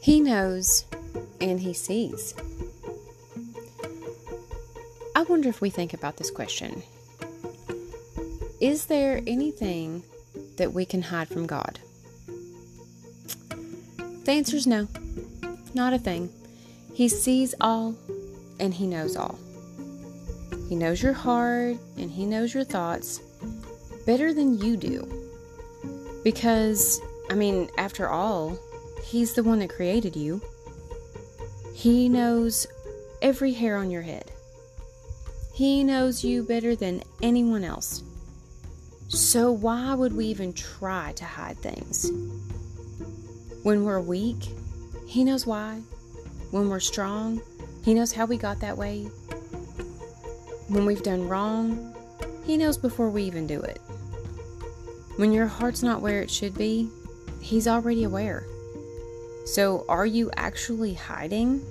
He knows and He sees. I wonder if we think about this question Is there anything that we can hide from God? The answer is no, not a thing. He sees all and He knows all. He knows your heart and He knows your thoughts better than you do. Because, I mean, after all, He's the one that created you. He knows every hair on your head. He knows you better than anyone else. So, why would we even try to hide things? When we're weak, He knows why. When we're strong, He knows how we got that way. When we've done wrong, He knows before we even do it. When your heart's not where it should be, He's already aware. So, are you actually hiding?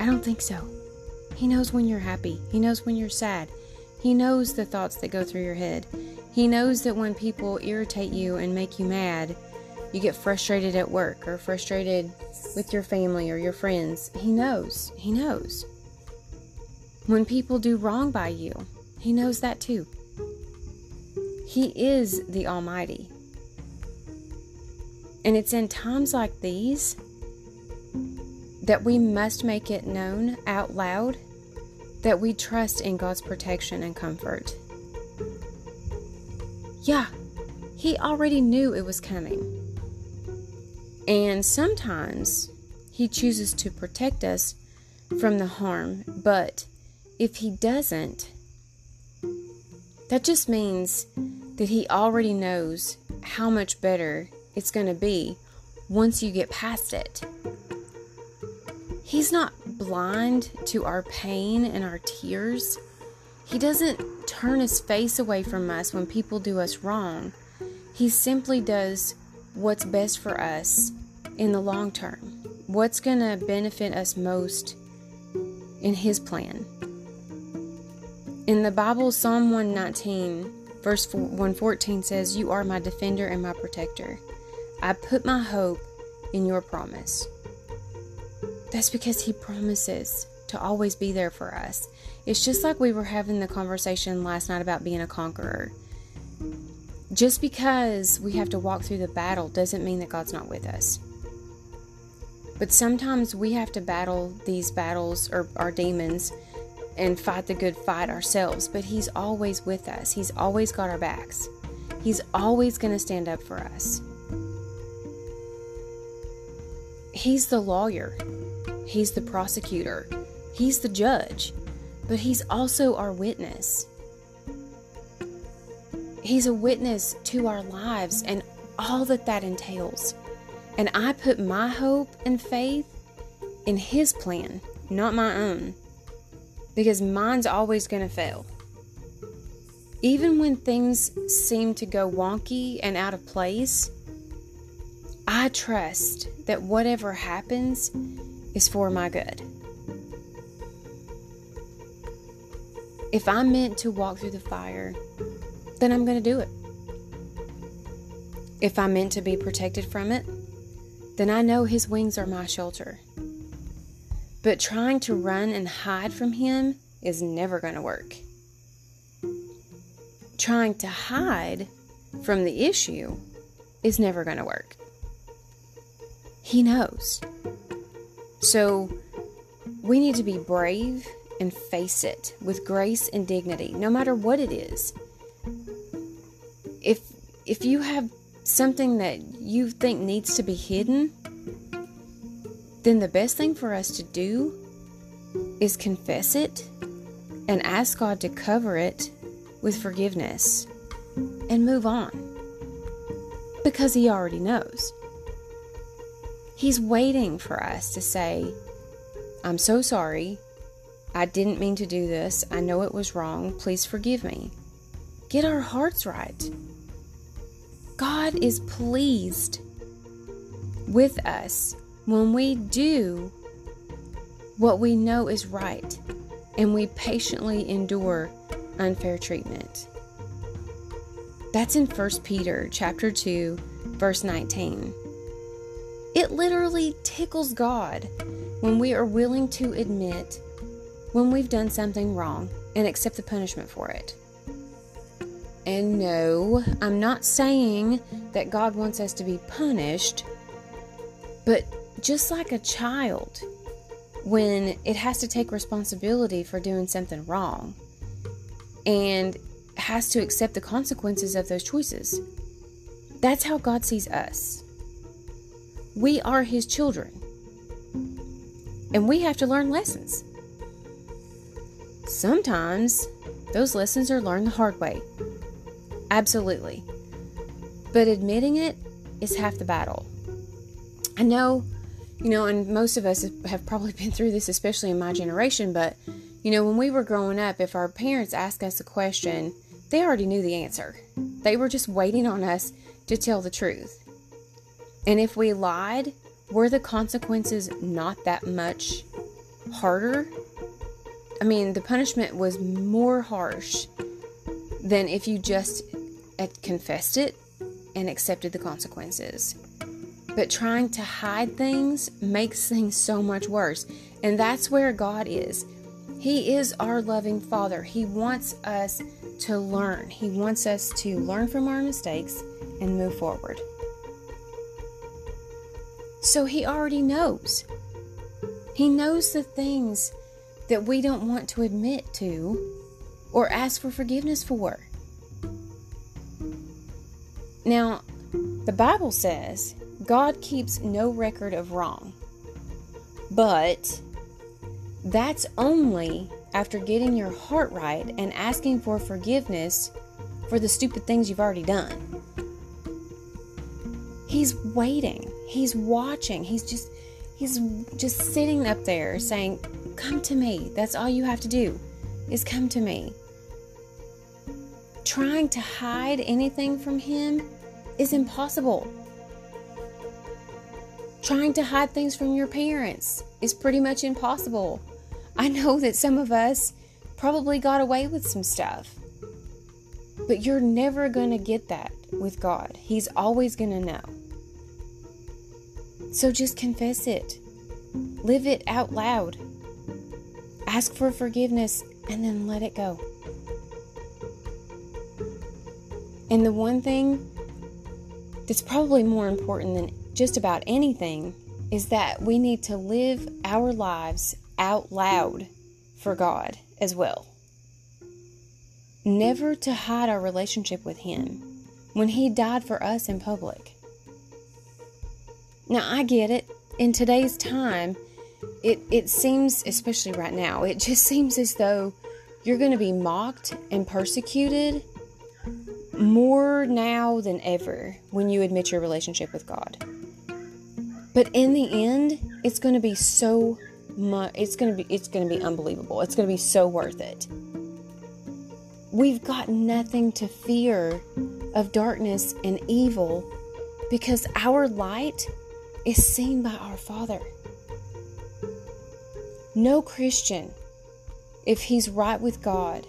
I don't think so. He knows when you're happy, He knows when you're sad, He knows the thoughts that go through your head. He knows that when people irritate you and make you mad, you get frustrated at work or frustrated with your family or your friends. He knows. He knows. When people do wrong by you, He knows that too. He is the Almighty. And it's in times like these that we must make it known out loud that we trust in God's protection and comfort. Yeah, He already knew it was coming. And sometimes He chooses to protect us from the harm, but if He doesn't, that just means that He already knows how much better it's going to be once you get past it. He's not blind to our pain and our tears. He doesn't turn his face away from us when people do us wrong. He simply does what's best for us in the long term, what's going to benefit us most in his plan. In the Bible, Psalm 119, verse 114 says, You are my defender and my protector. I put my hope in your promise. That's because He promises to always be there for us. It's just like we were having the conversation last night about being a conqueror. Just because we have to walk through the battle doesn't mean that God's not with us. But sometimes we have to battle these battles or our demons and fight the good fight ourselves. But He's always with us, He's always got our backs. He's always going to stand up for us. He's the lawyer, He's the prosecutor, He's the judge, but He's also our witness. He's a witness to our lives and all that that entails. And I put my hope and faith in His plan, not my own, because mine's always going to fail. Even when things seem to go wonky and out of place, I trust that whatever happens is for my good. If I'm meant to walk through the fire, then I'm going to do it. If I'm meant to be protected from it, then I know His wings are my shelter. But trying to run and hide from Him is never going to work. Trying to hide from the issue is never going to work. He knows. So we need to be brave and face it with grace and dignity, no matter what it is. If if you have something that you think needs to be hidden, then the best thing for us to do is confess it and ask God to cover it with forgiveness and move on. Because He already knows. He's waiting for us to say, I'm so sorry. I didn't mean to do this. I know it was wrong. Please forgive me. Get our hearts right. God is pleased with us when we do what we know is right and we patiently endure unfair treatment. That's in 1 Peter chapter 2 verse 19. It literally tickles God when we are willing to admit when we've done something wrong and accept the punishment for it. And no, I'm not saying that God wants us to be punished, but just like a child, when it has to take responsibility for doing something wrong and has to accept the consequences of those choices. That's how God sees us. We are His children, and we have to learn lessons. Sometimes those lessons are learned the hard way. Absolutely. But admitting it is half the battle. I know, you know, and most of us have probably been through this, especially in my generation, but, you know, when we were growing up, if our parents asked us a question, they already knew the answer. They were just waiting on us to tell the truth. And if we lied, were the consequences not that much harder? I mean, the punishment was more harsh than if you just confessed it and accepted the consequences. But trying to hide things makes things so much worse. And that's where God is. He is our loving Father. He wants us to learn. He wants us to learn from our mistakes and move forward. So He already knows. He knows the things that we don't want to admit to or ask for forgiveness for. Now, the Bible says God keeps no record of wrong, but that's only after getting your heart right and asking for forgiveness for the stupid things you've already done. He's waiting. He's watching. He's just he's just sitting up there saying, "Come to me." That's all you have to do is come to me. Trying to hide anything from him is impossible. Trying to hide things from your parents is pretty much impossible. I know that some of us probably got away with some stuff. But you're never going to get that with God. He's always going to know. So just confess it. Live it out loud. Ask for forgiveness and then let it go. And the one thing that's probably more important than just about anything is that we need to live our lives out loud for God as well. Never to hide our relationship with Him when He died for us in public. Now, I get it. In today's time, it, it seems, especially right now, it just seems as though you're going to be mocked and persecuted more now than ever when you admit your relationship with God. But in the end, it's going to be so much it's going to be it's going to be unbelievable. It's going to be so worth it. We've got nothing to fear of darkness and evil because our light is seen by our Father. No Christian, if he's right with God,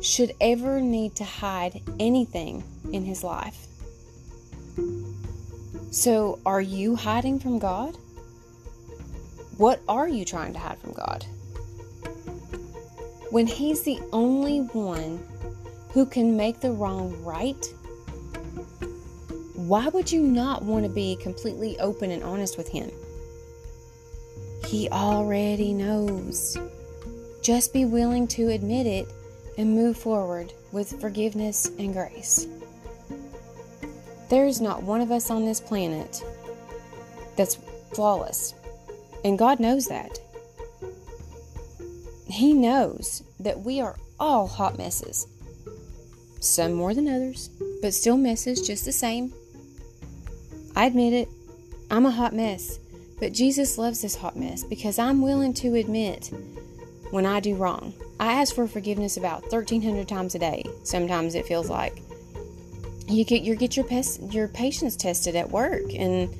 should ever need to hide anything in his life. So, are you hiding from God? What are you trying to hide from God? When He's the only one who can make the wrong right, why would you not want to be completely open and honest with Him? He already knows. Just be willing to admit it and move forward with forgiveness and grace. There is not one of us on this planet that's flawless, and God knows that. He knows that we are all hot messes. Some more than others, but still messes just the same. I admit it, I'm a hot mess, but Jesus loves this hot mess because I'm willing to admit when I do wrong. I ask for forgiveness about 1300 times a day. Sometimes it feels like you get you get your your patience tested at work and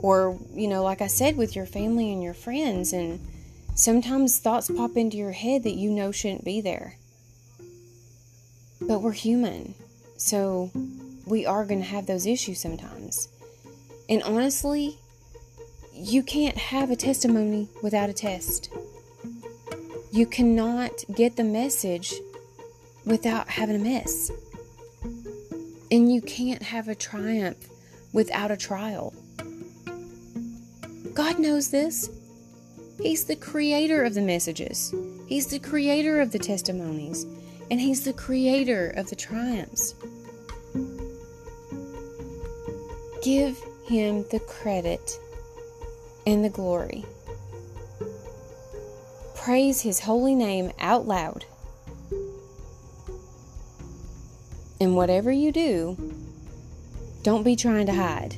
or you know like I said with your family and your friends and sometimes thoughts pop into your head that you know shouldn't be there. But we're human. So we are going to have those issues sometimes. And honestly, you can't have a testimony without a test. You cannot get the message without having a mess. And you can't have a triumph without a trial. God knows this. He's the creator of the messages, He's the creator of the testimonies, and He's the creator of the triumphs. Give Him the credit and the glory. Praise His holy name out loud. And whatever you do, don't be trying to hide.